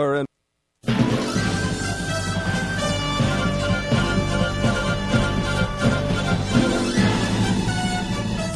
and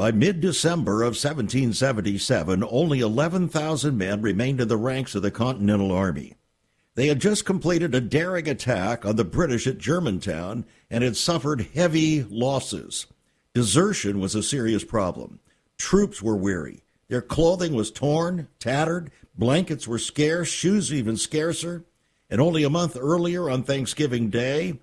By mid December of 1777, only 11,000 men remained in the ranks of the Continental Army. They had just completed a daring attack on the British at Germantown and had suffered heavy losses. Desertion was a serious problem. Troops were weary. Their clothing was torn, tattered, blankets were scarce, shoes even scarcer. And only a month earlier, on Thanksgiving Day,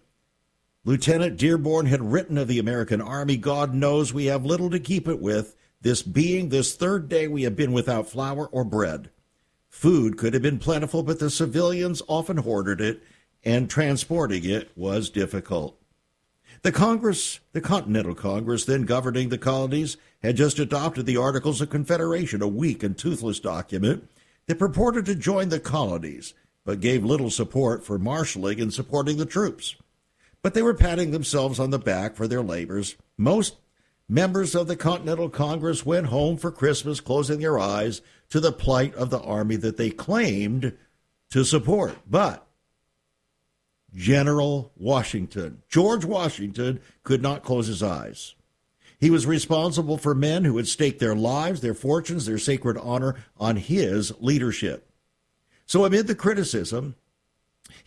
Lieutenant Dearborn had written of the American Army, God knows we have little to keep it with, this being this third day we have been without flour or bread. Food could have been plentiful, but the civilians often hoarded it, and transporting it was difficult. The Congress, the Continental Congress, then governing the colonies, had just adopted the Articles of Confederation, a weak and toothless document that purported to join the colonies, but gave little support for marshaling and supporting the troops but they were patting themselves on the back for their labors. Most members of the Continental Congress went home for Christmas closing their eyes to the plight of the army that they claimed to support. But General Washington, George Washington, could not close his eyes. He was responsible for men who had staked their lives, their fortunes, their sacred honor on his leadership. So, amid the criticism,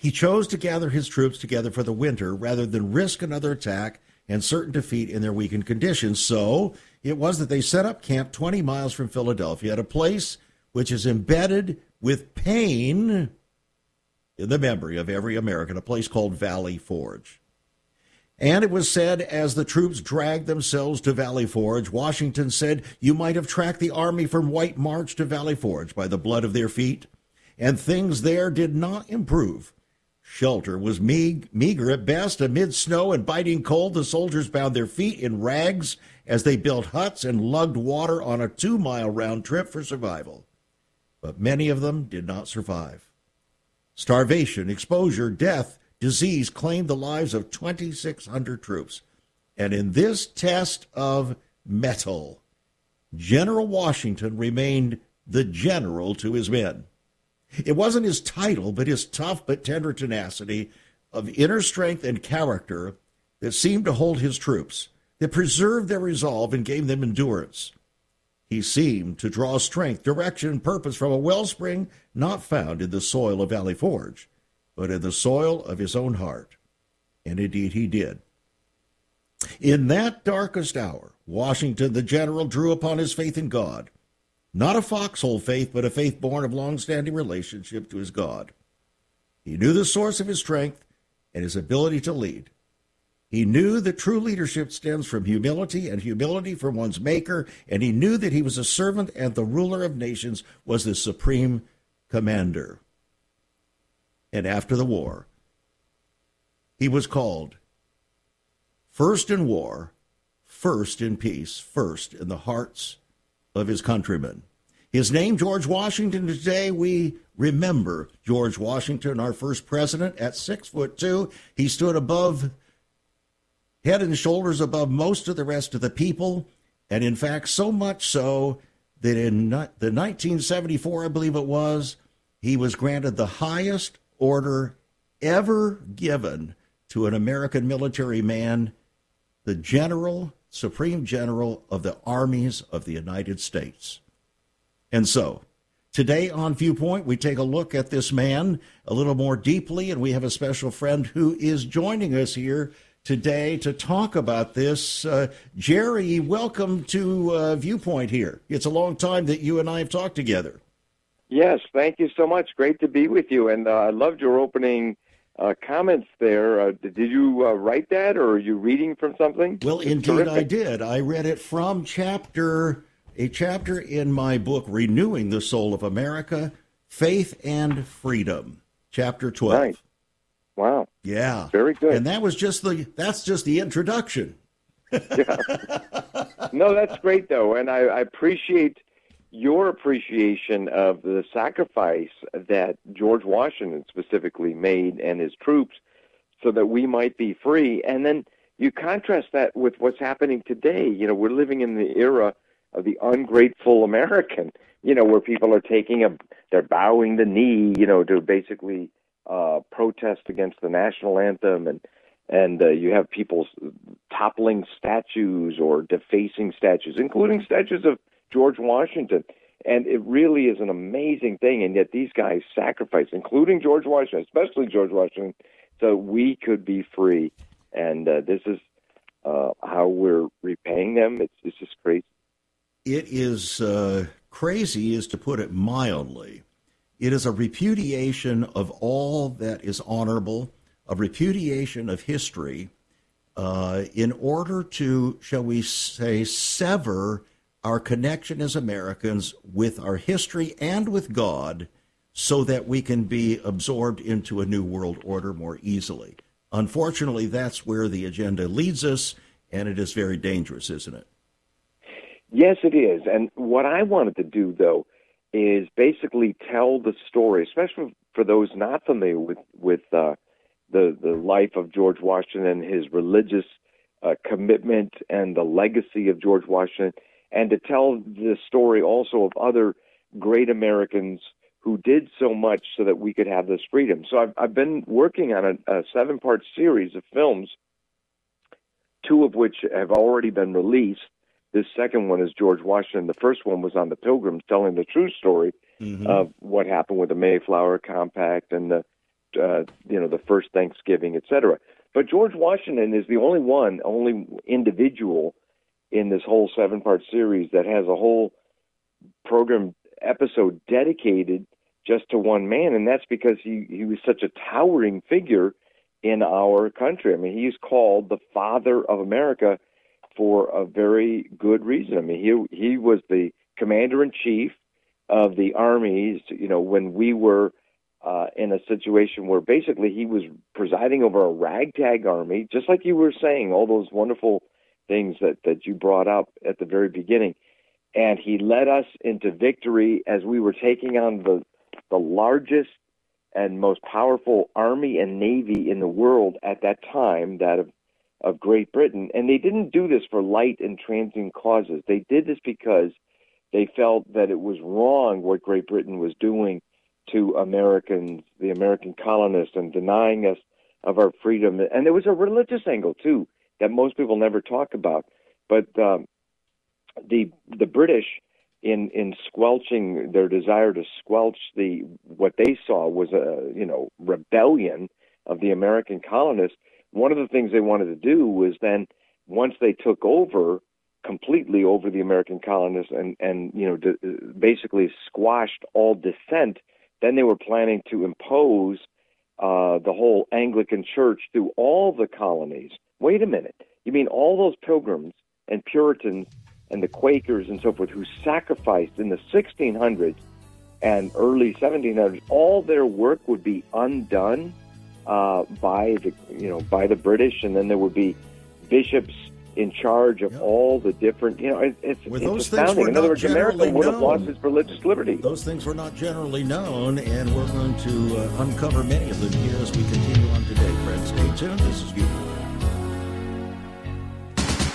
he chose to gather his troops together for the winter rather than risk another attack and certain defeat in their weakened conditions. So it was that they set up camp 20 miles from Philadelphia at a place which is embedded with pain in the memory of every American, a place called Valley Forge. And it was said as the troops dragged themselves to Valley Forge, Washington said, You might have tracked the army from White Marsh to Valley Forge by the blood of their feet and things there did not improve. Shelter was meager at best. Amid snow and biting cold, the soldiers bound their feet in rags as they built huts and lugged water on a two mile round trip for survival. But many of them did not survive. Starvation, exposure, death, disease claimed the lives of 2,600 troops. And in this test of mettle, General Washington remained the general to his men. It wasn't his title, but his tough but tender tenacity of inner strength and character that seemed to hold his troops, that preserved their resolve and gave them endurance. He seemed to draw strength, direction, and purpose from a wellspring not found in the soil of Valley Forge, but in the soil of his own heart. And indeed he did. In that darkest hour, Washington the general drew upon his faith in God not a foxhole faith, but a faith born of long-standing relationship to his God. He knew the source of his strength and his ability to lead. He knew that true leadership stems from humility and humility from one's maker, and he knew that he was a servant and the ruler of nations was the supreme commander. And after the war, he was called first in war, first in peace, first in the hearts of his countrymen. His name, George Washington. Today we remember George Washington, our first president. At six foot two, he stood above, head and shoulders above most of the rest of the people, and in fact, so much so that in the 1974, I believe it was, he was granted the highest order ever given to an American military man, the General Supreme General of the Armies of the United States. And so, today on Viewpoint, we take a look at this man a little more deeply, and we have a special friend who is joining us here today to talk about this. Uh, Jerry, welcome to uh, Viewpoint here. It's a long time that you and I have talked together. Yes, thank you so much. Great to be with you. And uh, I loved your opening uh, comments there. Uh, did you uh, write that, or are you reading from something? Well, it's indeed, terrific. I did. I read it from chapter a chapter in my book, Renewing the Soul of America: Faith and Freedom, chapter twelve. Right. Wow. Yeah. Very good. And that was just the that's just the introduction. yeah. No, that's great though, and I, I appreciate your appreciation of the sacrifice that George Washington specifically made and his troops so that we might be free. And then you contrast that with what's happening today. You know, we're living in the era of the ungrateful American, you know, where people are taking a, they're bowing the knee, you know, to basically uh, protest against the national anthem and, and uh, you have people toppling statues or defacing statues, including statues of George Washington. And it really is an amazing thing. And yet these guys sacrificed, including George Washington, especially George Washington, so we could be free. And uh, this is uh, how we're repaying them. It's, it's just crazy. It is uh, crazy, is to put it mildly. It is a repudiation of all that is honorable, a repudiation of history, uh, in order to, shall we say, sever our connection as Americans with our history and with God so that we can be absorbed into a new world order more easily. Unfortunately, that's where the agenda leads us, and it is very dangerous, isn't it? Yes, it is. And what I wanted to do, though, is basically tell the story, especially for those not familiar with with uh, the the life of George Washington, his religious uh, commitment, and the legacy of George Washington, and to tell the story also of other great Americans who did so much so that we could have this freedom. So I've, I've been working on a, a seven part series of films, two of which have already been released. This second one is George Washington. The first one was on the Pilgrims, telling the true story mm-hmm. of what happened with the Mayflower Compact and the, uh, you know, the first Thanksgiving, etc. But George Washington is the only one, only individual in this whole seven part series that has a whole program episode dedicated just to one man, and that's because he, he was such a towering figure in our country. I mean, he's called the father of America for a very good reason. I mean, he he was the commander in chief of the armies. You know, when we were uh, in a situation where basically he was presiding over a ragtag army, just like you were saying, all those wonderful things that, that you brought up at the very beginning. And he led us into victory as we were taking on the, the largest and most powerful army and navy in the world at that time, that of, of Great Britain. And they didn't do this for light and transient causes. They did this because they felt that it was wrong what Great Britain was doing to Americans, the American colonists, and denying us of our freedom. And there was a religious angle too that most people never talk about. But um, the the British, in in squelching their desire to squelch the what they saw was a you know rebellion of the American colonists. One of the things they wanted to do was then once they took over completely over the American colonists and and you know basically squashed all dissent, then they were planning to impose uh, the whole Anglican Church through all the colonies wait a minute. You mean all those pilgrims and Puritans and the Quakers and so forth who sacrificed in the 1600s and early 1700s, all their work would be undone uh, by the you know by the British, and then there would be bishops in charge of yep. all the different, you know, it, it's, well, it's astounding. In other words, America would have lost its religious liberty. Those things were not generally known, and we're going to uh, uncover many of them here as we continue on today. Friends, stay tuned. This is Viewpoint.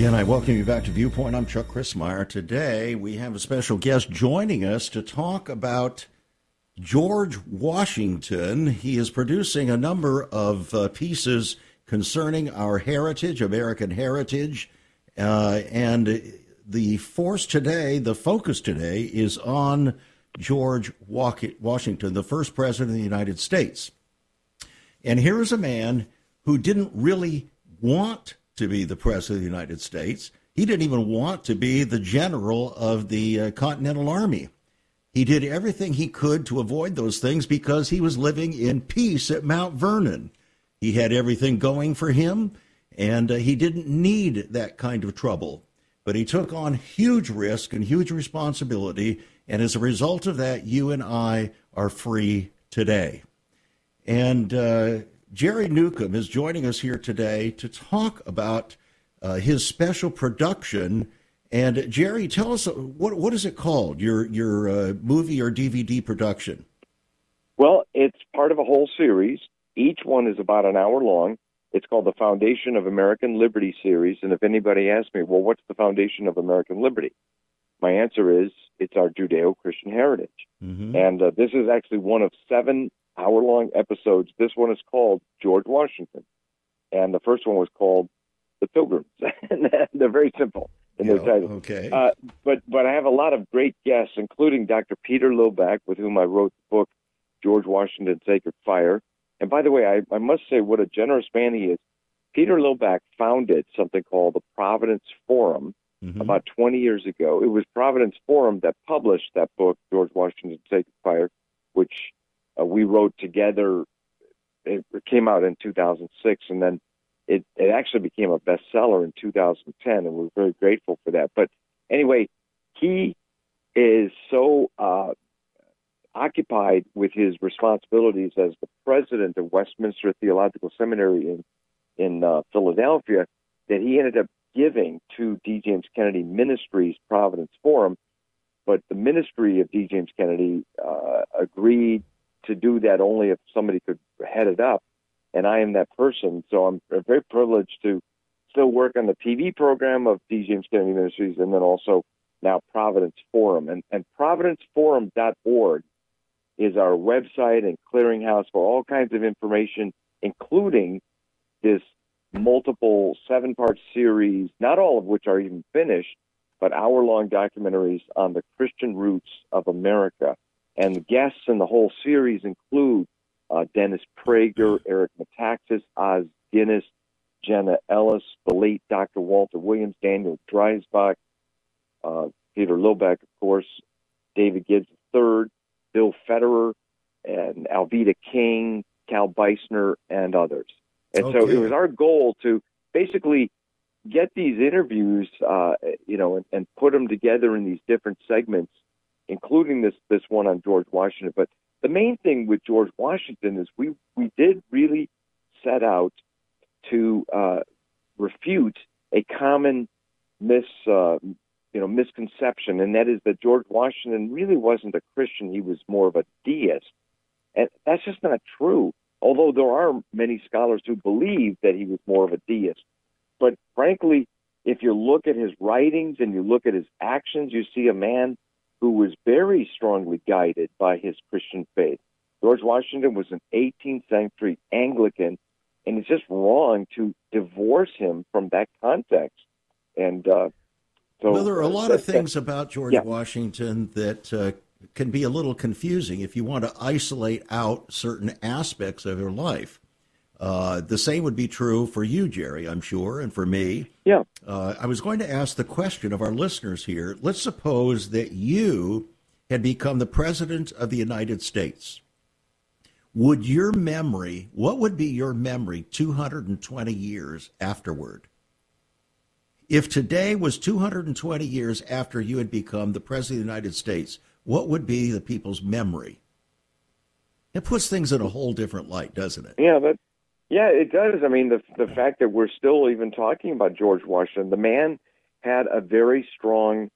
Again, I welcome you back to Viewpoint. I'm Chuck Crismier. Today, we have a special guest joining us to talk about George Washington. He is producing a number of uh, pieces concerning our heritage, American heritage, uh, and the force today, the focus today, is on George Washington, the first president of the United States. And here is a man who didn't really want to be the president of the United States. He didn't even want to be the general of the uh, Continental Army. He did everything he could to avoid those things because he was living in peace at Mount Vernon. He had everything going for him, and uh, he didn't need that kind of trouble. But he took on huge risk and huge responsibility, and as a result of that, you and I are free today. And uh, Jerry Newcombe is joining us here today to talk about uh, his special production. And Jerry, tell us what what is it called? Your your uh, movie or DVD production? Well, it's part of a whole series. Each one is about an hour long. It's called the Foundation of American Liberty series. And if anybody asks me, well, what's the foundation of American liberty? My answer is it's our Judeo Christian heritage. Mm-hmm. And uh, this is actually one of seven hour long episodes. This one is called George Washington. And the first one was called The Pilgrims. and they're very simple in their title. Okay. Uh, but, but I have a lot of great guests, including Dr. Peter Lillback, with whom I wrote the book, George Washington Sacred Fire. And by the way, I, I must say what a generous man he is. Peter Lillback founded something called the Providence Forum mm-hmm. about 20 years ago. It was Providence Forum that published that book, George Washington Sacred Fire, which uh, we wrote together. It came out in 2006, and then it, it actually became a bestseller in 2010, and we're very grateful for that. But anyway, he is so uh, occupied with his responsibilities as the president of Westminster Theological Seminary in in uh, Philadelphia that he ended up giving to D. James Kennedy Ministries Providence Forum, but the ministry of D. James Kennedy uh, agreed to do that only if somebody could head it up, and I am that person. So I'm very privileged to still work on the TV program of D. James Kennedy Ministries, and then also now Providence Forum and and ProvidenceForum.org is our website and clearinghouse for all kinds of information, including this multiple seven part series, not all of which are even finished, but hour long documentaries on the Christian roots of America. And the guests in the whole series include uh, Dennis Prager, Eric Metaxas, Os Guinness, Jenna Ellis, the late Dr. Walter Williams, Daniel Dreisbach, uh, Peter Lillback, of course, David Gibbs III, Bill Federer, and Alveda King, Cal Beisner, and others. And okay. so it was our goal to basically get these interviews, uh, you know, and, and put them together in these different segments, including this this one on George Washington. But the main thing with George Washington is we we did really set out to uh, refute a common mis uh, you know misconception, and that is that George Washington really wasn't a Christian; he was more of a deist, and that's just not true. Although there are many scholars who believe that he was more of a deist, but frankly, if you look at his writings and you look at his actions, you see a man who was very strongly guided by his Christian faith. George Washington was an 18th century Anglican, and it's just wrong to divorce him from that context. And uh, so, well, there are a lot of things about George yeah. Washington that uh, can be a little confusing if you want to isolate out certain aspects of your life. Uh, the same would be true for you, Jerry, I'm sure, and for me. Yeah. Uh, I was going to ask the question of our listeners here. Let's suppose that you had become the president of the United States. Would your memory, what would be your memory 220 years afterward? If today was 220 years after you had become the President of the United States, what would be the people's memory? It puts things in a whole different light, doesn't it? Yeah, but yeah, it does. I mean, the the fact that we're still even talking about George Washington, the man had a very strong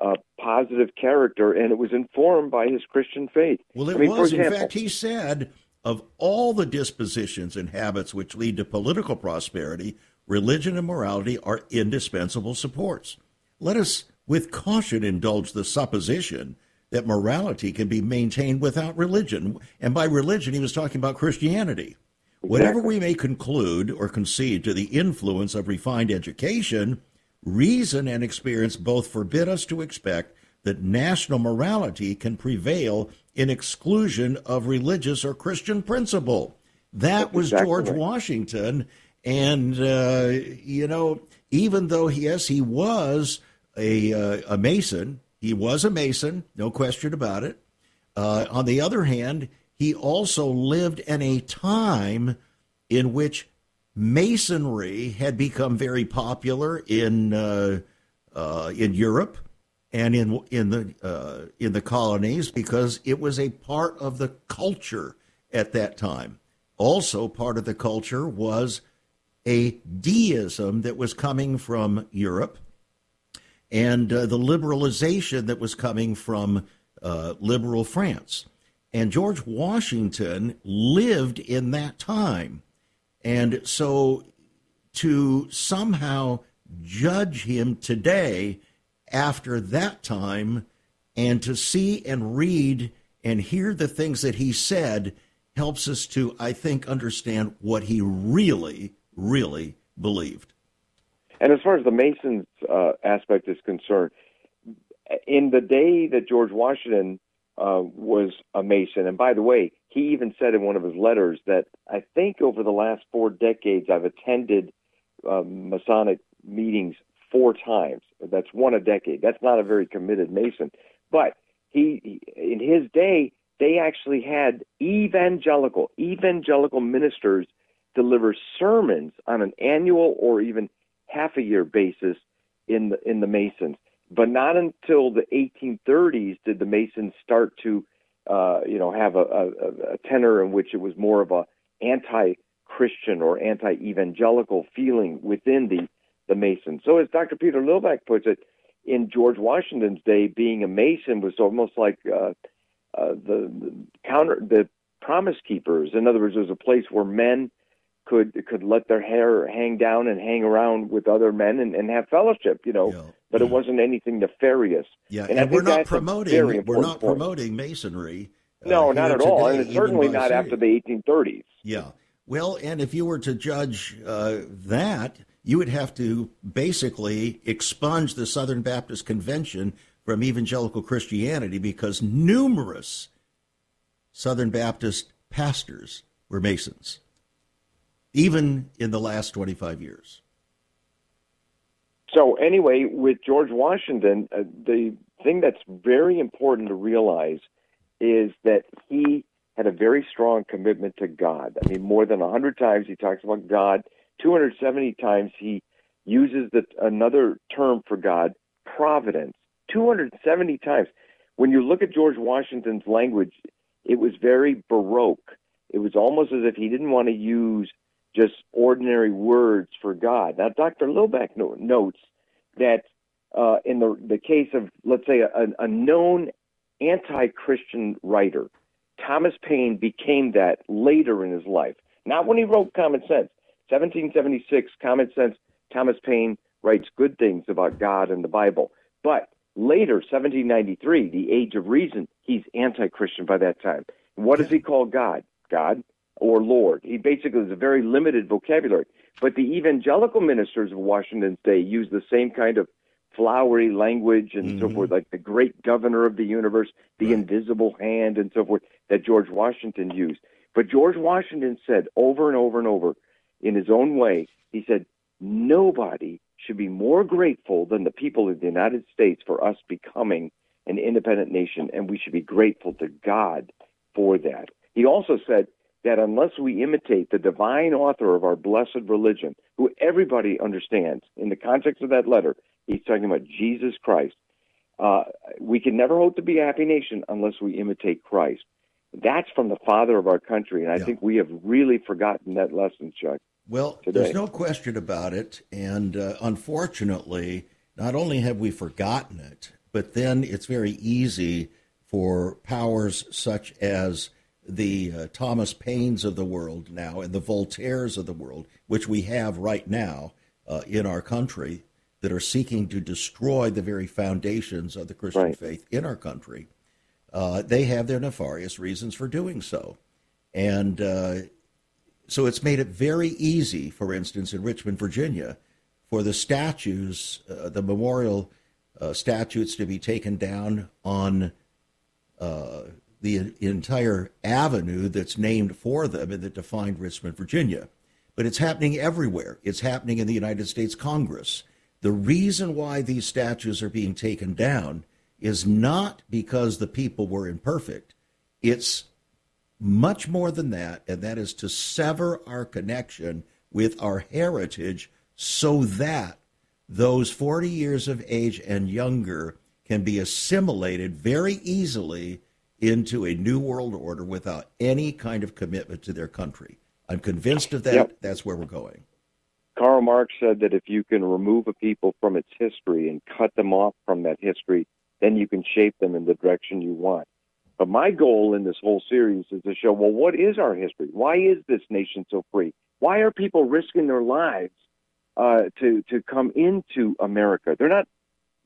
uh, positive character, and it was informed by his Christian faith. Well, it I mean, was. Example, in fact, he said of all the dispositions and habits which lead to political prosperity, religion and morality are indispensable supports. Let us, with caution, indulge the supposition that morality can be maintained without religion. And by religion, he was talking about Christianity. Exactly. Whatever we may conclude or concede to the influence of refined education, reason and experience both forbid us to expect that national morality can prevail in exclusion of religious or Christian principle. That That's was exactly George right. Washington. And, uh, you know, even though, yes, he was a, uh, a Mason, he was a Mason, no question about it. Uh, on the other hand, he also lived in a time in which Masonry had become very popular in uh, uh, in Europe and in in the uh, in the colonies because it was a part of the culture at that time. Also, part of the culture was a deism that was coming from Europe and uh, the liberalization that was coming from uh, liberal France. And George Washington lived in that time. And so to somehow judge him today after that time and to see and read and hear the things that he said helps us to, I think, understand what he really, really believed. And as far as the Masons uh, aspect is concerned, in the day that George Washington uh, was a Mason, and by the way, he even said in one of his letters that I think over the last four decades I've attended uh, Masonic meetings four times. That's one a decade. That's not a very committed Mason, but he in his day they actually had evangelical evangelical ministers deliver sermons on an annual or even half a year basis in the in the Masons. But not until the 1830s did the Masons start to, uh, you know, have a, a, a tenor in which it was more of a anti-Christian or anti-evangelical feeling within the the Masons. So as Dr. Peter Lillback puts it, in George Washington's day, being a Mason was almost like uh, uh, the, the counter the promise keepers. In other words, it was a place where men could could let their hair hang down and hang around with other men and, and have fellowship, you know. Yeah. But it wasn't anything nefarious. Yeah, And and, we're not promoting we're not promoting masonry. uh, No, not here at all, and it's certainly not after the 1830s. Yeah. Well, and if you were to judge uh, that, you would have to basically expunge the Southern Baptist Convention from evangelical Christianity because numerous Southern Baptist pastors were Masons, even in the last 25 years. So anyway, with George Washington, uh, the thing that's very important to realize is that he had a very strong commitment to God. I mean, more than 100 times he talks about God. 270 times he uses the, another term for God, providence. 270 times. When you look at George Washington's language, it was very baroque. It was almost as if he didn't want to use just ordinary words for God. Now, Dr. Lillback no- notes that uh, in the the case of, let's say, a, a known anti-Christian writer, Thomas Paine became that later in his life. Not when he wrote Common Sense. 1776, Common Sense. Thomas Paine writes good things about God and the Bible. But later, 1793, the Age of Reason, he's anti-Christian by that time. What does he call God? God or Lord. He basically has a very limited vocabulary. But the evangelical ministers of Washington's day use the same kind of flowery language and so mm-hmm. forth, like the great governor of the universe, the invisible hand, and so forth, that George Washington used. But George Washington said over and over and over in his own way, he said, nobody should be more grateful than the people of the United States for us becoming an independent nation, and we should be grateful to God for that. He also said that unless we imitate the divine author of our blessed religion, who everybody understands in the context of that letter, he's talking about Jesus Christ. Uh, we can never hope to be a happy nation unless we imitate Christ. That's from the father of our country, and I Yeah. think we have really forgotten that lesson, Chuck. Well, today. there's no question about it. And uh, unfortunately, not only have we forgotten it, but then it's very easy for powers such as the uh, Thomas Paines of the world now and the Voltaires of the world, which we have right now uh, in our country, that are seeking to destroy the very foundations of the Christian Right. faith in our country. Uh, they have their nefarious reasons for doing so. And uh, so it's made it very easy, for instance, in Richmond, Virginia, for the statues, uh, the memorial uh, statues to be taken down on uh, the entire avenue that's named for them and that defined Richmond, Virginia. But it's happening everywhere. It's happening in the United States Congress. The reason why these statues are being taken down is not because the people were imperfect. It's much more than that, and that is to sever our connection with our heritage so that those 40 years of age and younger can be assimilated very easily into a new world order without any kind of commitment to their country. I'm convinced of that. Yep. That's where we're going. Karl Marx said that if you can remove a people from its history and cut them off from that history, then you can shape them in the direction you want. But my goal in this whole series is to show well, what is our history? Why is this nation so free? Why are people risking their lives uh, to to come into America? They're not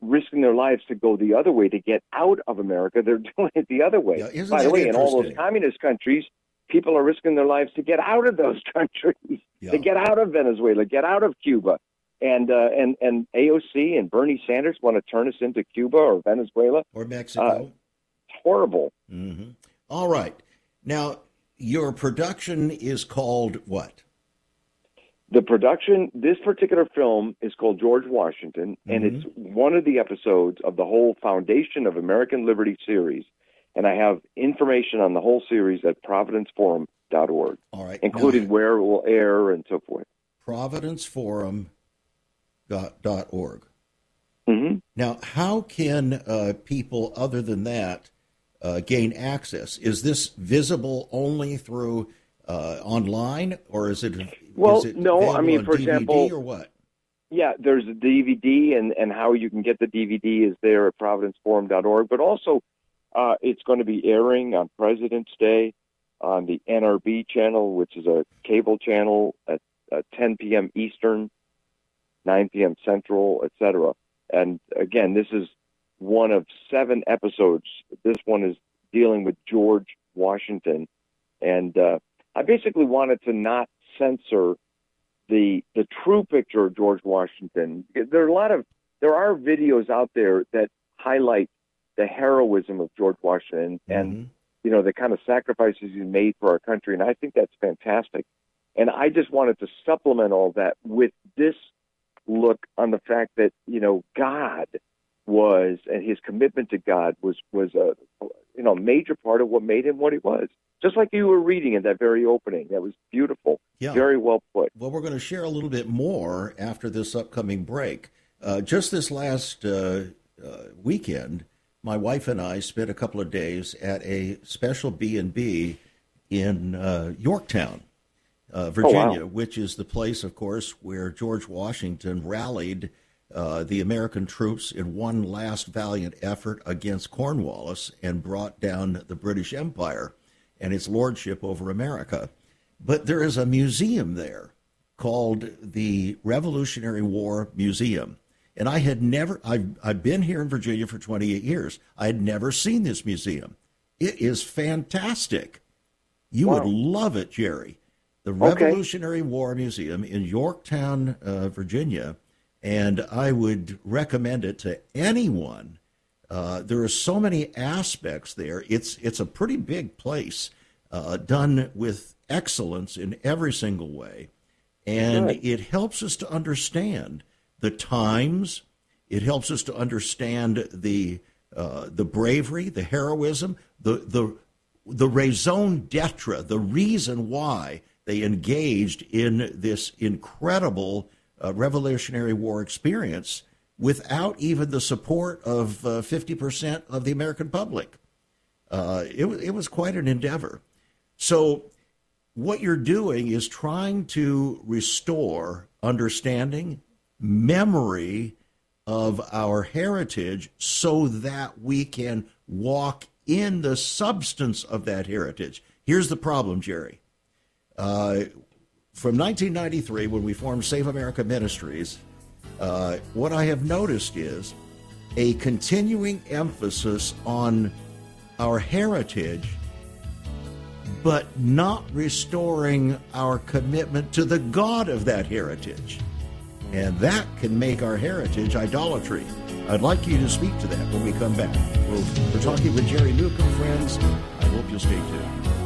risking their lives to go the other way to get out of America. They're doing it the other way. Yeah, By the way, in all those communist countries, people are risking their lives to get out of those countries, yeah. to get out of Venezuela, get out of Cuba. And uh, and and AOC and Bernie Sanders want to turn us into Cuba or Venezuela or Mexico. Uh, horrible. Mm-hmm. All right. Now, your production is called what? The production, this particular film is called George Washington, and mm-hmm. it's one of the episodes of the whole Foundation of American Liberty series. And I have information on the whole series at providenceforum.org, All right. including where it will air and so forth. Providenceforum.org. Mm-hmm. Now, how can uh, people other than that uh, gain access? Is this visible only through uh, online, or is it? Well, is it no. I mean, for DVD example, or what? Yeah, there's a DVD, and and how you can get the DVD is there at providenceforum.org. But also, uh, it's going to be airing on President's Day on the NRB channel, which is a cable channel at, at 10 p.m. Eastern, 9 p.m. Central, etc. And again, this is one of seven episodes. This one is dealing with George Washington, and uh, I basically wanted to not censor the the true picture of George Washington. There are a lot of there are videos out there that highlight the heroism of George Washington mm-hmm. and you know the kind of sacrifices he made for our country, and I think that's fantastic. And I just wanted to supplement all that with this look on the fact that you know God was and his commitment to God was was a you know major part of what made him what he was. Just like you were reading in that very opening, that was beautiful, yeah. very well put. Well, we're going to share a little bit more after this upcoming break. Uh, just this last uh, uh, weekend, my wife and I spent a couple of days at a special B and B in uh, Yorktown, uh, Virginia, oh, wow. which is the place, of course, where George Washington rallied uh, the American troops in one last valiant effort against Cornwallis and brought down the British Empire and its lordship over America. But there is a museum there called the Revolutionary War Museum. And I had never, I've, I've been here in Virginia for 28 years. I had never seen this museum. It is fantastic. You wow. would love it, Jerry. The Revolutionary okay. War Museum in Yorktown, uh, Virginia and I would recommend it to anyone. Uh, there are so many aspects there. It's it's a pretty big place, uh, done with excellence in every single way, and it helps us to understand the times. It helps us to understand the uh, the bravery, the heroism, the the the raison d'être, the reason why they engaged in this incredible uh, Revolutionary War experience without even the support of uh, 50% of the American public. Uh, it, it was quite an endeavor. So, what you're doing is trying to restore understanding, memory of our heritage so that we can walk in the substance of that heritage. Here's the problem, Jerry. Uh, from 1993, when we formed Save America Ministries, uh, what I have noticed is a continuing emphasis on our heritage, but not restoring our commitment to the God of that heritage. And that can make our heritage idolatry. I'd like you to speak to that when we come back. we we are talking with Jerry Newcombe, friends. I hope you'll stay tuned.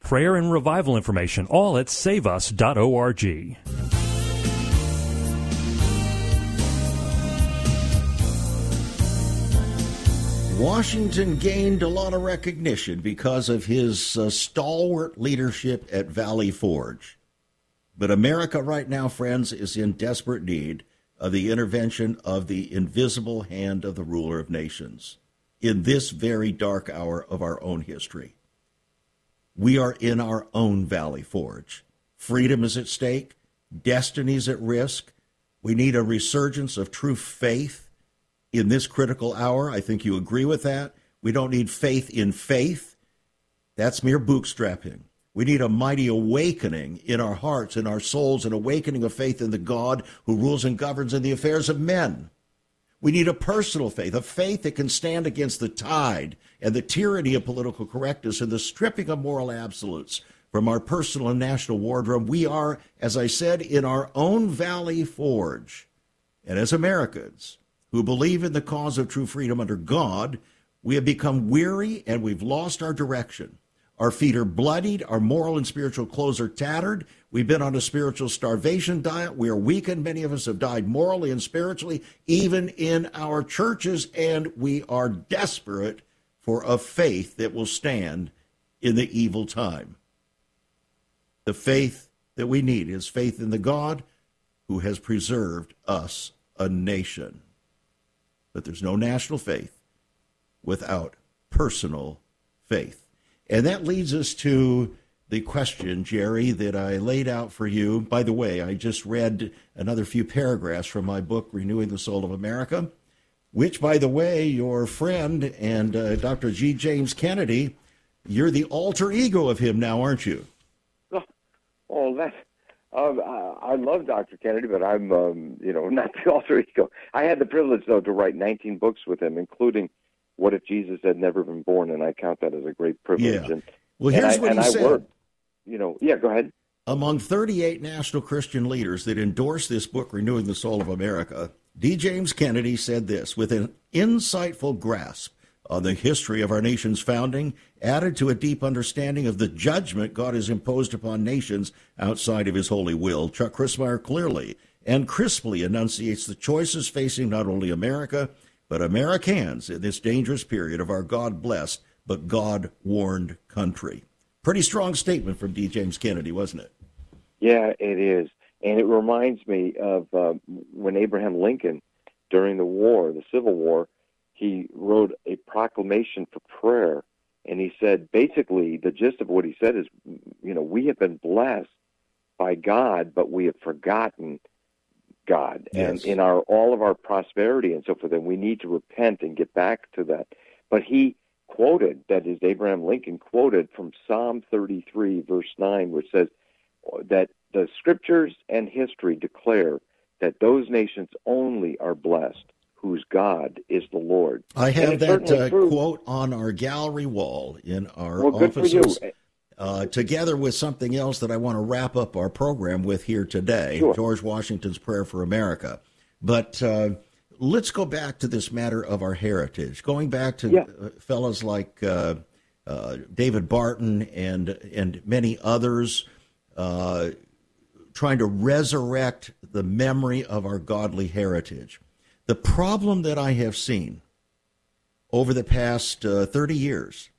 prayer and revival information, all at saveus.org. Washington gained a lot of recognition because of his uh, stalwart leadership at Valley Forge. But America right now, friends, is in desperate need of the intervention of the invisible hand of the ruler of nations in this very dark hour of our own history. We are in our own Valley Forge. Freedom is at stake, destiny is at risk. We need a resurgence of true faith in this critical hour. I think you agree with that. We don't need faith in faith. That's mere bootstrapping. We need a mighty awakening in our hearts, in our souls, an awakening of faith in the God who rules and governs in the affairs of men. We need a personal faith, a faith that can stand against the tide and the tyranny of political correctness and the stripping of moral absolutes from our personal and national wardrobe. We are, as I said, in our own valley forge. And as Americans who believe in the cause of true freedom under God, we have become weary and we've lost our direction. Our feet are bloodied. Our moral and spiritual clothes are tattered. We've been on a spiritual starvation diet. We are weakened. Many of us have died morally and spiritually, even in our churches, and we are desperate for a faith that will stand in the evil time. The faith that we need is faith in the God who has preserved us a nation. But there's no national faith without personal faith. And that leads us to the question, Jerry, that I laid out for you. By the way, I just read another few paragraphs from my book, Renewing the Soul of America, which, by the way, your friend and uh, Dr. D. James Kennedy, you're the alter ego of him now, aren't you? Oh, that. Um, I, I love Dr. Kennedy, but I'm, um, you know, not the alter ego. I had the privilege, though, to write 19 books with him, including what if Jesus had never been born? And I count that as a great privilege. Yeah. And, well, here's and what I, he said. Worked, you know, yeah, go ahead. Among 38 national Christian leaders that endorsed this book, Renewing the Soul of America, D. James Kennedy said this with an insightful grasp on the history of our nation's founding, added to a deep understanding of the judgment God has imposed upon nations outside of his holy will. Chuck Crismier clearly and crisply enunciates the choices facing not only America, but Americans in this dangerous period of our God blessed but God warned country. Pretty strong statement from D. James Kennedy, wasn't it? Yeah, it is. And it reminds me of uh, when Abraham Lincoln, during the war, the Civil War, he wrote a proclamation for prayer. And he said, basically, the gist of what he said is, you know, we have been blessed by God, but we have forgotten God yes. and in our all of our prosperity and so forth. And we need to repent and get back to that. But he quoted, that is Abraham Lincoln quoted from Psalm 33, verse 9, which says that the scriptures and history declare that those nations only are blessed whose God is the Lord. I have that uh, quote on our gallery wall in our well, offices uh, together with something else that I want to wrap up our program with here today sure. George Washington's Prayer for America. But uh, let's go back to this matter of our heritage, going back to yeah. Uh, fellows like uh, uh, David Barton and, and many others trying to resurrect the memory of our godly heritage. The problem that I have seen over the past uh, 30 years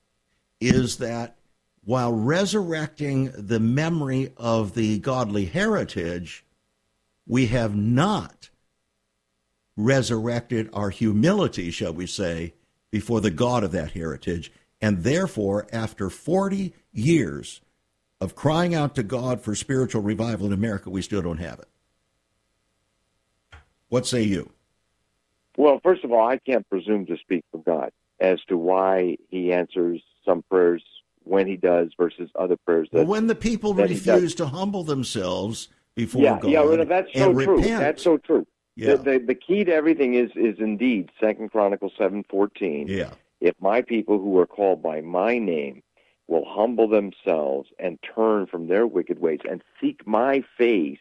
is that while resurrecting the memory of the godly heritage, we have not resurrected our humility, shall we say, before the God of that heritage. And therefore, after 40 years of crying out to God for spiritual revival in America, we still don't have it. What say you? Well, first of all, I can't presume to speak for God as to why he answers some prayers when he does versus other prayers. That, well, when the people refuse to humble themselves before yeah, God, yeah, well, that's so true. Repent. That's so true. Yeah. The, the, the key to everything is is indeed Second Chronicles seven fourteen. Yeah. If my people who are called by my name will humble themselves and turn from their wicked ways and seek my face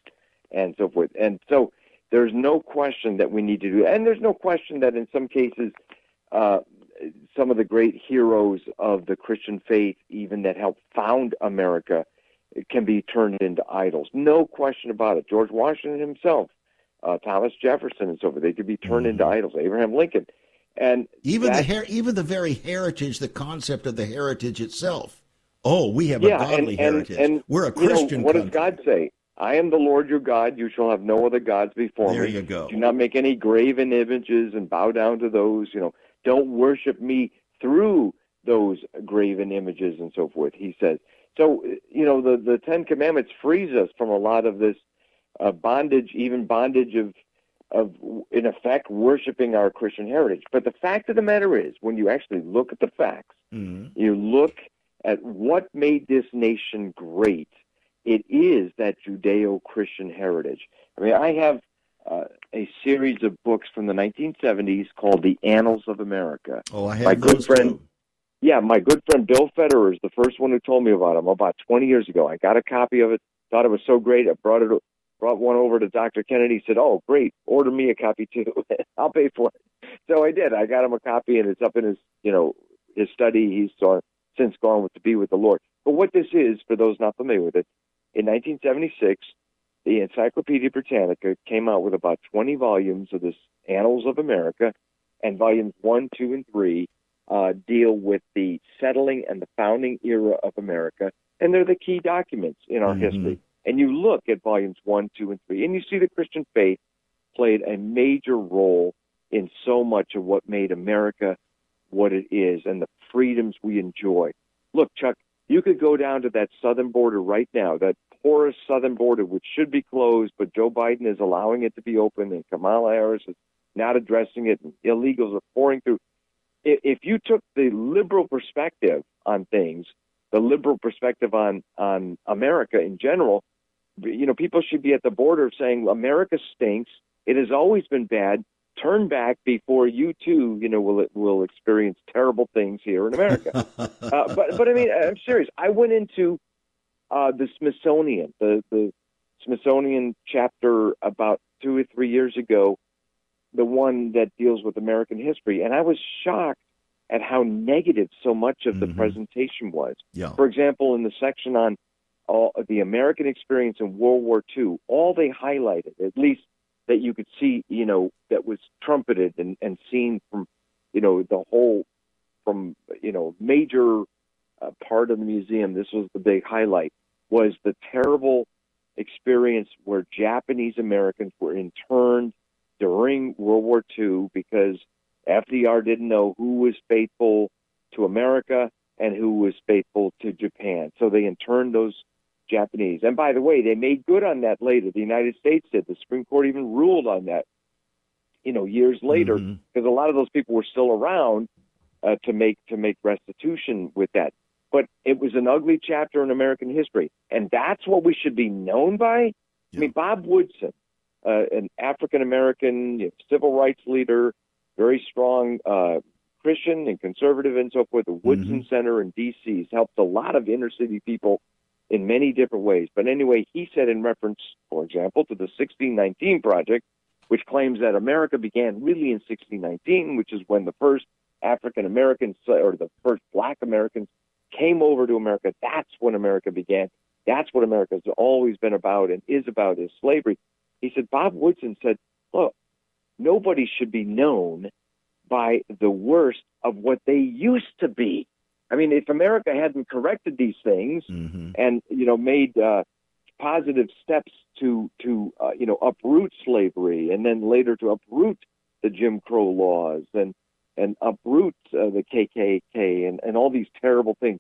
and so forth. And so there's no question that we need to do and there's no question that in some cases uh, some of the great heroes of the Christian faith, even that helped found America, can be turned into idols. No question about it. George Washington himself, uh, Thomas Jefferson, and so forth, they could be turned mm-hmm. into idols. Abraham Lincoln, and even the her- even the very heritage, the concept of the heritage itself. Oh, we have yeah, a godly and, heritage. And, and, We're a Christian. Know, what country. does God say? I am the Lord your God. You shall have no other gods before there me. There you go. Do not make any graven images and bow down to those. You know, don't worship me through those graven images and so forth. He says. So you know, the the Ten Commandments frees us from a lot of this uh, bondage, even bondage of of in effect worshiping our Christian heritage. But the fact of the matter is, when you actually look at the facts, mm-hmm. you look at what made this nation great. It is that Judeo-Christian heritage. I mean, I have uh, a series of books from the 1970s called The Annals of America. Oh, I have my good friend, too. Yeah, my good friend Bill Federer is the first one who told me about them about 20 years ago. I got a copy of it, thought it was so great, I brought it brought one over to Dr. Kennedy. He said, "Oh, great, order me a copy too. I'll pay for it." So I did. I got him a copy, and it's up in his, you know, his study. He's since gone with, to be with the Lord. But what this is, for those not familiar with it, in 1976, the Encyclopedia Britannica came out with about 20 volumes of this Annals of America, and volumes one, two, and three uh, deal with the settling and the founding era of America, and they're the key documents in our Mhm. history. And you look at volumes one, two, and three, and you see the Christian faith played a major role in so much of what made America what it is and the freedoms we enjoy. Look, Chuck, you could go down to that southern border right now, that porous southern border, which should be closed, but Joe Biden is allowing it to be open, and Kamala Harris is not addressing it, and illegals are pouring through. If you took the liberal perspective on things, the liberal perspective on on America in general, you know, people should be at the border saying America stinks. It has always been bad. Turn back before you too, you know, will will experience terrible things here in America. uh, but but I mean, I'm serious. I went into uh, the Smithsonian, the the Smithsonian chapter about two or three years ago, the one that deals with American history, and I was shocked at how negative so much of the Mhm. presentation was. yeah. For example, in the section on all the American experience in World War II, all they highlighted, at least that you could see, you know, that was trumpeted and, and seen from, you know, the whole, from, you know, major uh, part of the museum, this was the big highlight, was the terrible experience where Japanese Americans were interned during World War II because FDR didn't know who was faithful to America and who was faithful to Japan. So they interned those Japanese. And by the way, they made good on that later. The United States did. The Supreme Court even ruled on that, you know, years later, Mhm. because a lot of those people were still around uh, to make to make restitution with that. But it was an ugly chapter in American history, and that's what we should be known by. I mean, Bob Woodson, uh, an African American you know, civil rights leader, very strong uh, Christian and conservative and so forth. The Woodson Center in D.C. has helped a lot of inner city people in many different ways. But anyway, he said in reference, for example, to the 1619 Project, which claims that America began really in 1619, which is when the first African Americans or the first Black Americans came over to America. That's when America began. That's what America's always been about and is about is slavery. He said, Bob Woodson said, look, nobody should be known by the worst of what they used to be. I mean, if America hadn't corrected these things Mm-hmm. and you know made uh, positive steps to to uh, you know uproot slavery and then later to uproot the Jim Crow laws and and uproot uh, the KKK and, and all these terrible things.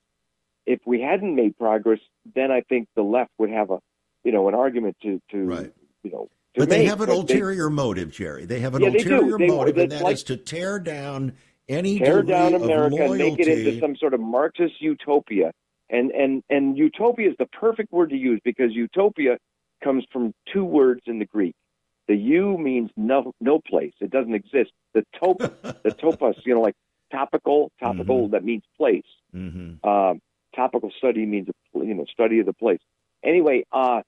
If we hadn't made progress, then I think the left would have a you know an argument to to Right. you know. To But they have an ulterior motive, Jerry. They have an Yeah, they ulterior They- motive, and it's that like- is to tear down any tear down America and make it into some sort of Marxist utopia. And and and utopia is the perfect word to use because utopia comes from two words in the Greek. The u means no no place; it doesn't exist. The top the topos, you know, like topical topical that means place. Mhm. Um, topical study means you know study of the place. Anyway, uh,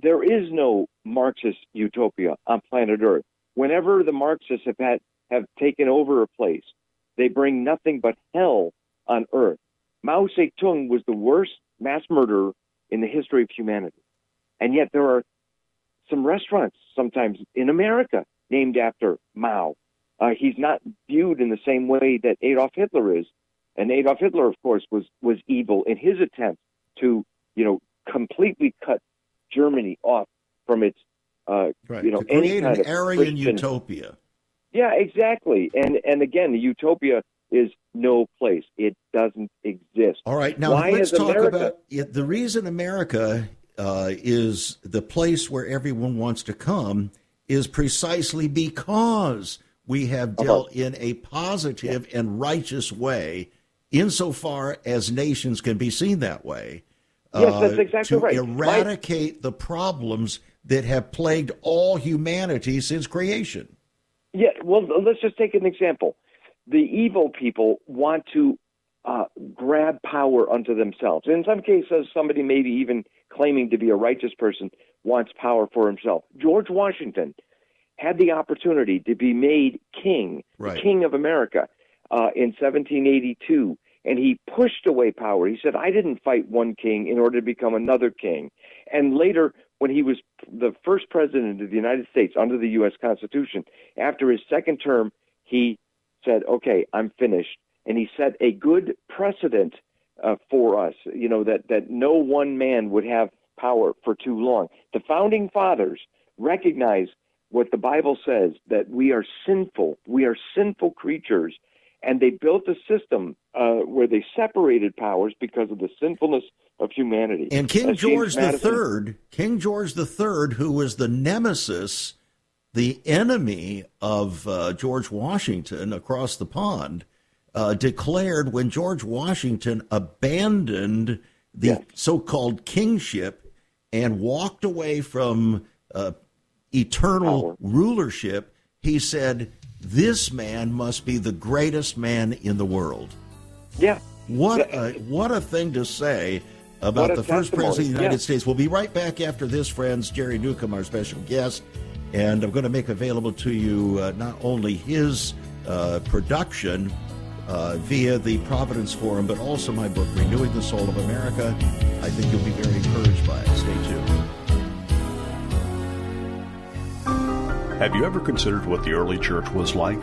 there is no Marxist utopia on planet Earth. Whenever the Marxists have had have taken over a place, they bring nothing but hell on Earth. Mao Zedong was the worst mass murderer in the history of humanity, and yet there are some restaurants sometimes in America named after Mao. Uh, he's not viewed in the same way that Adolf Hitler is, and Adolf Hitler, of course, was was evil in his attempt to, you know, completely cut Germany off from its, uh, Right. you know, to any create kind an of Aryan Christian- utopia. Yeah, exactly. And and again, the utopia is no place. It doesn't exist. All right, now Why let's talk America- about the reason America uh, is the place where everyone wants to come is precisely because we have Uh-huh. dealt in a positive and righteous way, insofar as nations can be seen that way. uh, Yes, that's exactly to right. eradicate the problems that have plagued all humanity since creation. Yeah, well, let's just take an example. The evil people want to uh, grab power unto themselves. In some cases, somebody maybe even claiming to be a righteous person wants power for himself. George Washington had the opportunity to be made king, Right. king of America, uh, in 1782, and he pushed away power. He said, "I didn't fight one king in order to become another king." And later, when he was the first president of the United States under the U.S. Constitution, after his second term, he said, "Okay, I'm finished," and he set a good precedent uh, for us. You know that that no one man would have power for too long. The founding fathers recognized what the Bible says that we are sinful, we are sinful creatures, and they built a system uh, where they separated powers because of the sinfulness of humanity. And King James George Third, King George the Third, who was the nemesis, the enemy of uh, George Washington across the pond, uh, declared when George Washington abandoned the Yes. so-called kingship and walked away from uh, eternal Power. rulership, he said, "This man must be the greatest man in the world." Yeah. What a what a thing to say about What a the first testimony, president of the United yeah. States. We'll be right back after this, friends. Jerry Newcombe, our special guest, and I'm going to make available to you uh, not only his uh, production uh, via the Providence Forum, but also my book, Renewing the Soul of America. I think you'll be very encouraged by it. Stay tuned. Have you ever considered what the early church was like?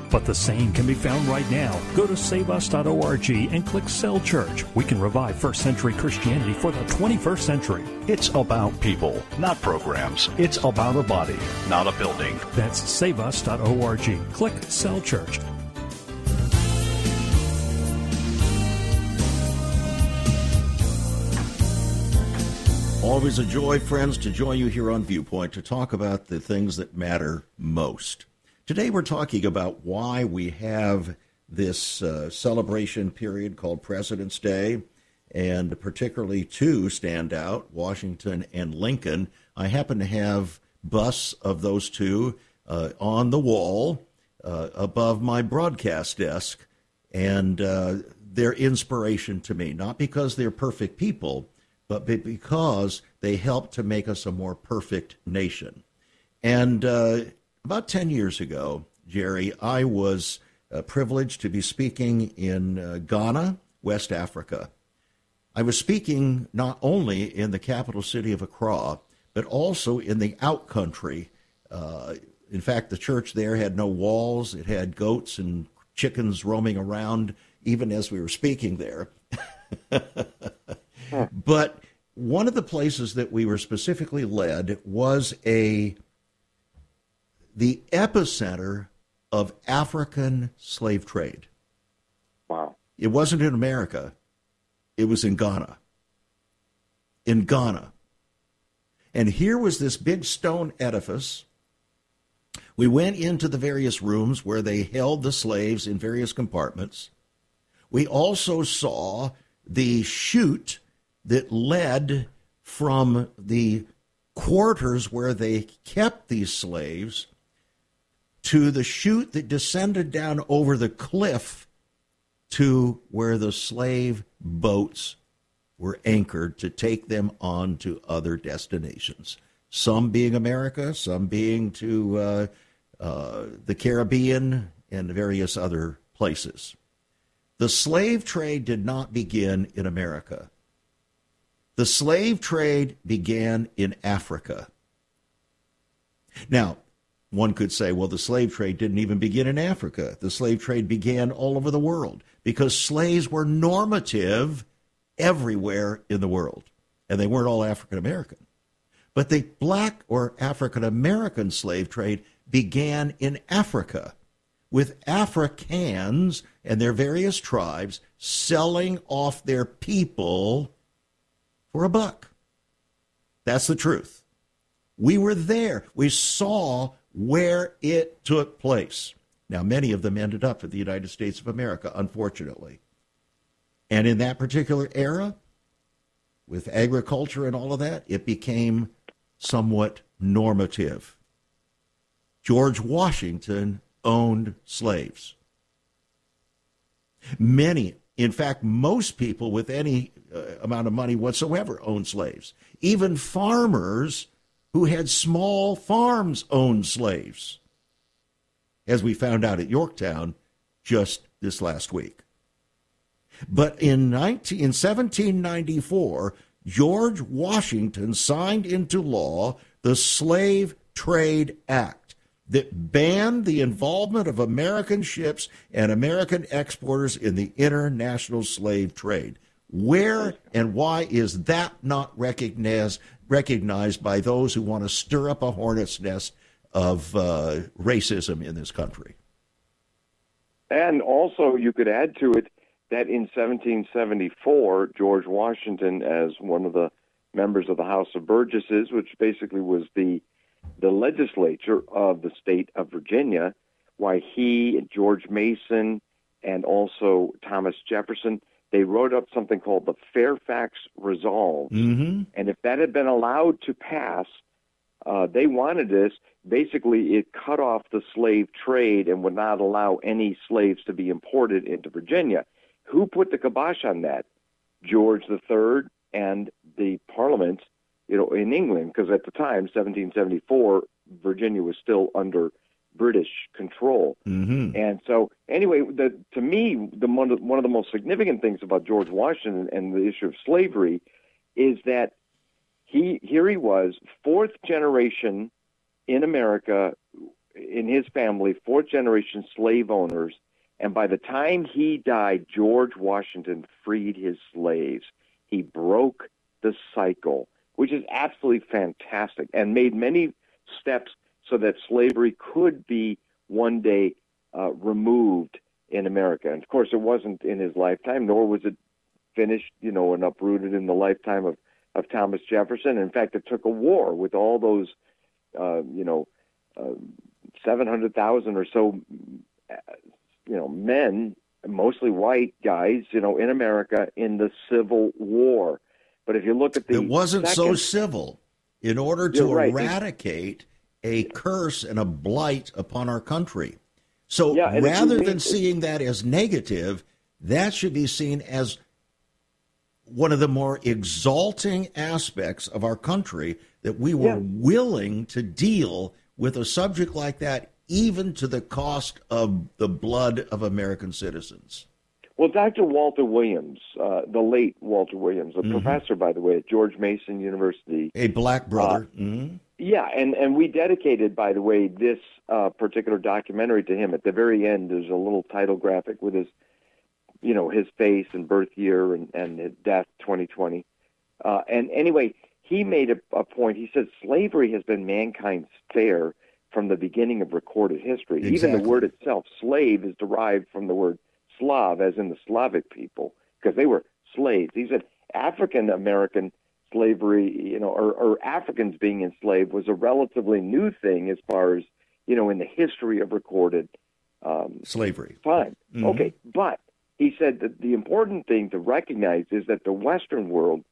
But the same can be found right now. Go to saveus.org and click Cell Church. We can revive first century Christianity for the 21st century. It's about people, not programs. It's about a body, not a building. That's saveus.org. Click Cell Church. Always a joy, friends, to join you here on Viewpoint to talk about the things that matter most. Today we're talking about why we have this uh, celebration period called President's Day, and particularly two stand out Washington and Lincoln. I happen to have busts of those two uh, on the wall uh, above my broadcast desk, and uh, they're inspiration to me, not because they're perfect people, but because they help to make us a more perfect nation. And uh, about 10 years ago, Jerry, I was uh, privileged to be speaking in uh, Ghana, West Africa. I was speaking not only in the capital city of Accra, but also in the outcountry. Uh, in fact, the church there had no walls, it had goats and chickens roaming around, even as we were speaking there. But one of the places that we were specifically led was a the epicenter of African slave trade. Wow. It wasn't in America. It was in Ghana. In Ghana. And here was this big stone edifice. We went into the various rooms where they held the slaves in various compartments. We also saw the chute that led from the quarters where they kept these slaves to the chute that descended down over the cliff to where the slave boats were anchored to take them on to other destinations. Some being America, some being to uh, uh, the Caribbean and various other places. The slave trade did not begin in America. The slave trade began in Africa. Now, one could say, well, the slave trade didn't even begin in Africa. The slave trade began all over the world because slaves were normative everywhere in the world. And they weren't all African American. But the black or African American slave trade began in Africa with Africans and their various tribes selling off their people for a buck. That's the truth. We were there. We saw where it took place. Now, many of them ended up in the United States of America, unfortunately. And in that particular era, with agriculture and all of that, it became somewhat normative. George Washington owned slaves. Many, in fact, most people with any uh, amount of money whatsoever owned slaves. Even farmers who had small farms owned slaves, as we found out at Yorktown just this last week. But in, 19, in 1794, George Washington signed into law the Slave Trade Act that banned the involvement of American ships and American exporters in the international slave trade. Where and why is that not recognized recognized by those who want to stir up a hornet's nest of uh, racism in this country? And also, you could add to it that in 1774, George Washington, as one of the members of the House of Burgesses, which basically was the the legislature of the state of Virginia, why he, George Mason, and also Thomas Jefferson they wrote up something called the Fairfax Resolve. Mm-hmm. And if that had been allowed to pass, uh, they wanted this. Basically, it cut off the slave trade and would not allow any slaves to be imported into Virginia. Who put the kibosh on that? George III and the Parliament, you know, in England, because at the time, 1774, Virginia was still under British control. Mm-hmm. And so, anyway, the, to me, the one of, one of the most significant things about George Washington and the issue of slavery is that he here he was, fourth generation in America, in his family, fourth generation slave owners, and by the time he died, George Washington freed his slaves. He broke the cycle, which is absolutely fantastic, and made many steps so that slavery could be one day uh, removed in America. And of course, it wasn't in his lifetime, nor was it finished, you know, and uprooted in the lifetime of, of Thomas Jefferson. In fact, it took a war with all those, uh, you know, uh, 700,000 or so, you know, men mostly white guys, you know, in America in the Civil War. But if you look at the it wasn't second, so civil. In order to right. eradicate a curse and a blight upon our country. So yeah, rather than seeing that as negative, that should be seen as one of the more exalting aspects of our country that we were yeah. willing to deal with a subject like that, even to the cost of the blood of American citizens. Well, Dr. Walter Williams, uh, the late Walter Williams, a mm-hmm. professor, by the way, at George Mason University, a black brother. Uh, mm-hmm. Yeah, and, and we dedicated, by the way, this uh, particular documentary to him. At the very end, there's a little title graphic with his, you know, his face and birth year and, and his death, 2020. Uh, and anyway, he made a, a point. He said slavery has been mankind's fare from the beginning of recorded history. Exactly. Even the word itself, slave, is derived from the word Slav, as in the Slavic people, because they were slaves. He said African American slavery, you know, or, or Africans being enslaved was a relatively new thing as far as, you know, in the history of recorded um, slavery. Fine. Mm-hmm. Okay. But he said that the important thing to recognize is that the Western world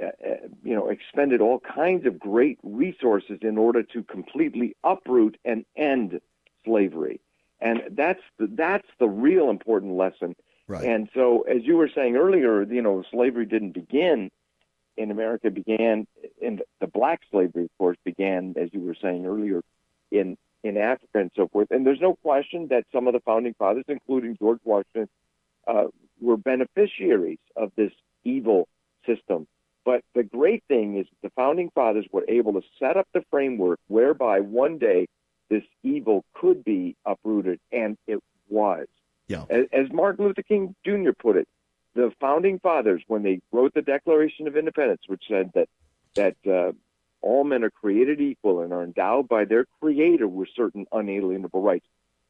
uh, uh, you know, expended all kinds of great resources in order to completely uproot and end slavery. And that's the, that's the real important lesson. Right. And so, as you were saying earlier, you know, slavery didn't begin in America. Began in the black slavery, of course, began as you were saying earlier in in Africa and so forth. And there's no question that some of the founding fathers, including George Washington, uh, were beneficiaries of this evil system but the great thing is the founding fathers were able to set up the framework whereby one day this evil could be uprooted, and it was. Yeah. As, as Martin Luther King Jr. put it, the founding fathers, when they wrote the Declaration of Independence, which said that that uh, all men are created equal and are endowed by their Creator with certain unalienable rights,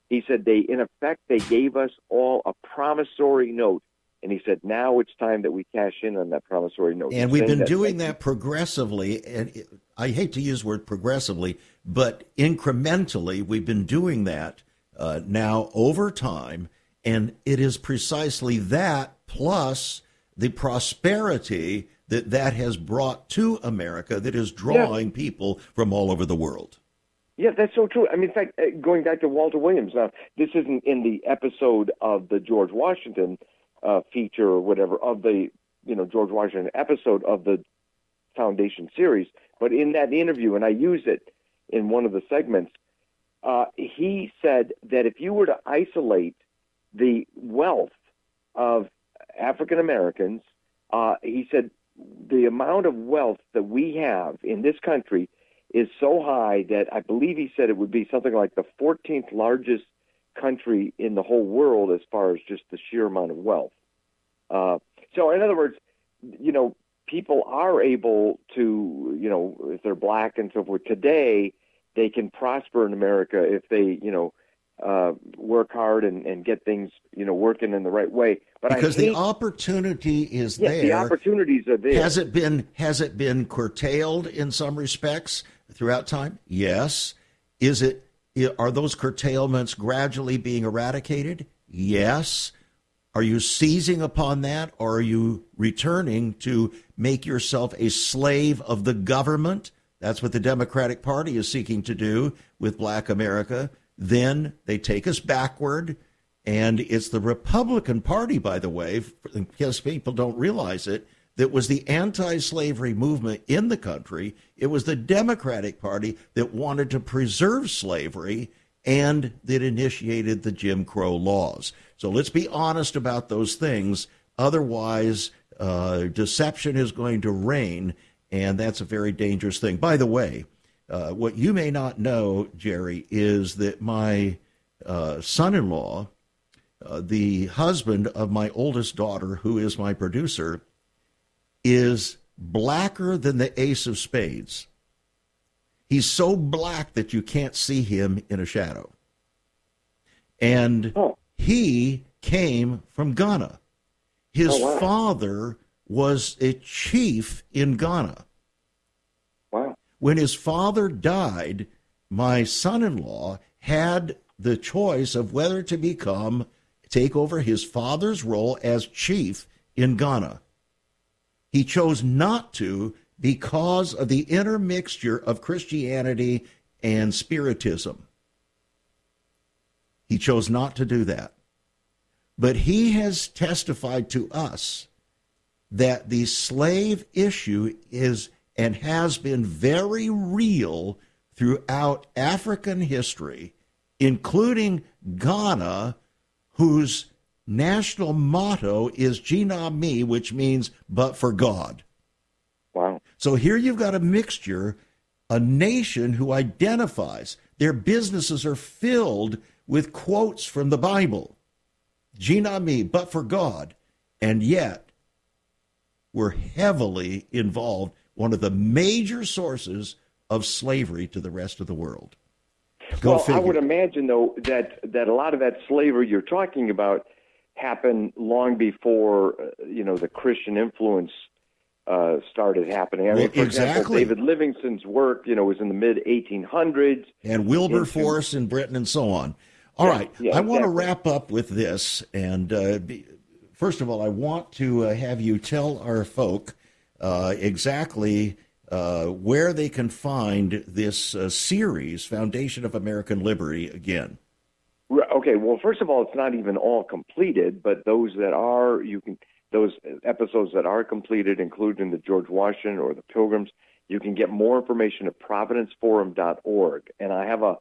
he said they, in effect, they gave us all a promissory note and he said, now it's time that we cash in on that promissory note. And we've been that doing that progressively. And I hate to use the word progressively, but incrementally, we've been doing that uh, now over time. And it is precisely that plus the prosperity that that has brought to America that is drawing yeah. people from all over the world. Yeah, that's so true. I mean, in fact, uh, going back to Walter Williams, now, this isn't in the episode of the George Washington uh, feature or whatever of the you know George Washington episode of the Foundation series. But in that interview, and I use it in one of the segments, uh, he said that if you were to isolate the wealth of African Americans, uh, he said the amount of wealth that we have in this country is so high that I believe he said it would be something like the 14th largest country in the whole world as far as just the sheer amount of wealth. Uh, so, in other words, you know, people are able to, you know, if they're black and so forth today, they can prosper in America if they, you know, uh, work hard and, and get things, you know, working in the right way. But because hate, the opportunity is yes, there. the opportunities are there. Has it been has it been curtailed in some respects throughout time? Yes. Is it are those curtailments gradually being eradicated? Yes. Are you seizing upon that or are you returning to make yourself a slave of the government? That's what the Democratic Party is seeking to do with black America. Then they take us backward. And it's the Republican Party, by the way, in case people don't realize it, that was the anti slavery movement in the country. It was the Democratic Party that wanted to preserve slavery and that initiated the Jim Crow laws. So let's be honest about those things. Otherwise, uh, deception is going to reign, and that's a very dangerous thing. By the way, uh, what you may not know, Jerry, is that my uh, son in law, uh, the husband of my oldest daughter, who is my producer, is blacker than the ace of spades. He's so black that you can't see him in a shadow. And oh. he came from Ghana. His oh, wow. father was a chief in Ghana. Wow. When his father died, my son in law had the choice of whether to become take over his father's role as chief in Ghana. He chose not to because of the intermixture of Christianity and Spiritism. He chose not to do that. But he has testified to us that the slave issue is and has been very real throughout African history, including Ghana, whose national motto is Gye Nyame, which means but for God. Wow. So here you've got a mixture, a nation who identifies, their businesses are filled with quotes from the Bible. Gye Nyame, but for God. And yet, we're heavily involved, one of the major sources of slavery to the rest of the world. Go well, figure. I would imagine, though, that, that a lot of that slavery you're talking about happened long before, uh, you know, the Christian influence uh, started happening. I mean, for exactly. example, David Livingstone's work, you know, was in the mid 1800s, and Wilberforce in Britain, and so on. All yeah, right, yeah, I exactly. want to wrap up with this, and uh, be, first of all, I want to uh, have you tell our folk uh, exactly uh, where they can find this uh, series, Foundation of American Liberty, again. Okay, well, first of all, it's not even all completed, but those that are, you can those episodes that are completed, including the George Washington or the Pilgrims, you can get more information at providenceforum.org. And I have a,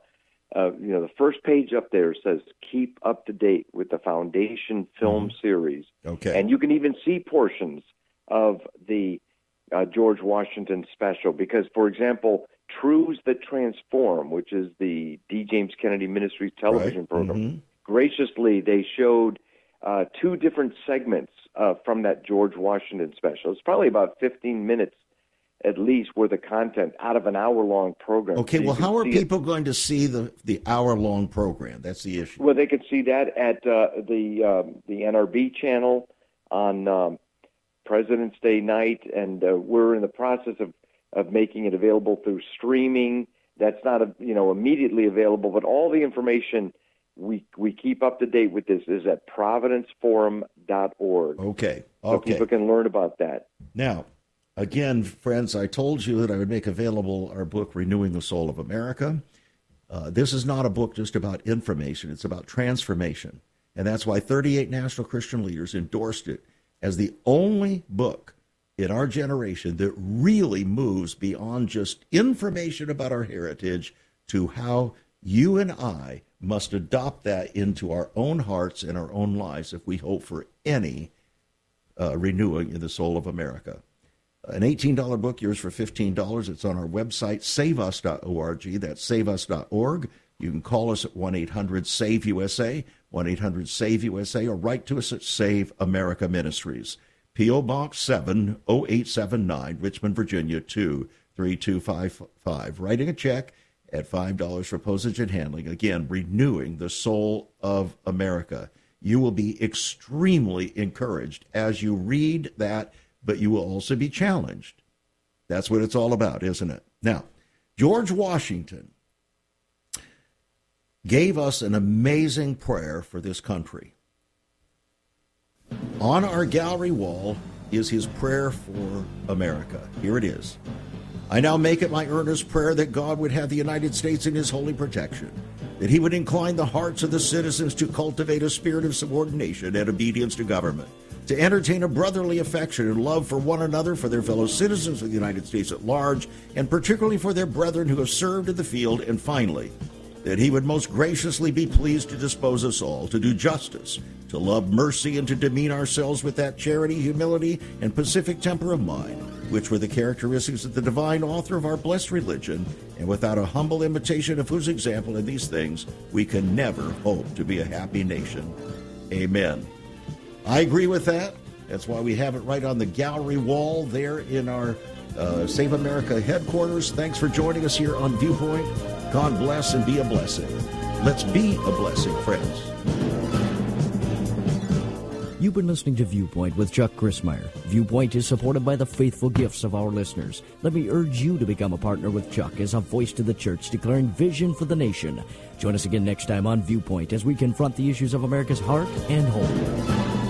uh, you know, the first page up there says keep up to date with the Foundation film mm-hmm. series. Okay. And you can even see portions of the uh, George Washington special because, for example, Truths That Transform, which is the D. James Kennedy Ministries television right. program, mm-hmm. graciously they showed uh, two different segments uh, from that George Washington special. It's probably about 15 minutes at least worth of content out of an hour long program. Okay, so well, how are people it. going to see the, the hour long program? That's the issue. Well, they can see that at uh, the um, the NRB channel on um, President's Day night, and uh, we're in the process of, of making it available through streaming. That's not a, you know immediately available, but all the information we we keep up to date with this is at providenceforum.org. Okay. Okay. So people can learn about that. Now, again, friends, I told you that I would make available our book, Renewing the Soul of America. Uh, this is not a book just about information, it's about transformation. And that's why 38 national Christian leaders endorsed it as the only book in our generation that really moves beyond just information about our heritage to how you and I must adopt that into our own hearts and our own lives if we hope for any uh, renewing in the soul of America. An $18 book, yours for $15. It's on our website, saveus.org. That's saveus.org. You can call us at 1 800 SAVE USA, 1 800 SAVE USA, or write to us at Save America Ministries. P.O. Box 70879, Richmond, Virginia 23255. Writing a check at $5 for postage and handling. Again, renewing the soul of America. You will be extremely encouraged as you read that, but you will also be challenged. That's what it's all about, isn't it? Now, George Washington gave us an amazing prayer for this country. On our gallery wall is his prayer for America. Here it is. I now make it my earnest prayer that God would have the United States in his holy protection, that he would incline the hearts of the citizens to cultivate a spirit of subordination and obedience to government, to entertain a brotherly affection and love for one another, for their fellow citizens of the United States at large, and particularly for their brethren who have served in the field, and finally, that he would most graciously be pleased to dispose us all, to do justice, to love mercy, and to demean ourselves with that charity, humility, and pacific temper of mind which were the characteristics of the divine author of our blessed religion, and without a humble imitation of whose example in these things, we can never hope to be a happy nation. Amen. I agree with that. That's why we have it right on the gallery wall there in our uh, Save America headquarters. Thanks for joining us here on Viewpoint. God bless and be a blessing. Let's be a blessing, friends. You've been listening to Viewpoint with Chuck Crismier. Viewpoint is supported by the faithful gifts of our listeners. Let me urge you to become a partner with Chuck as a voice to the church declaring vision for the nation. Join us again next time on Viewpoint as we confront the issues of America's heart and home.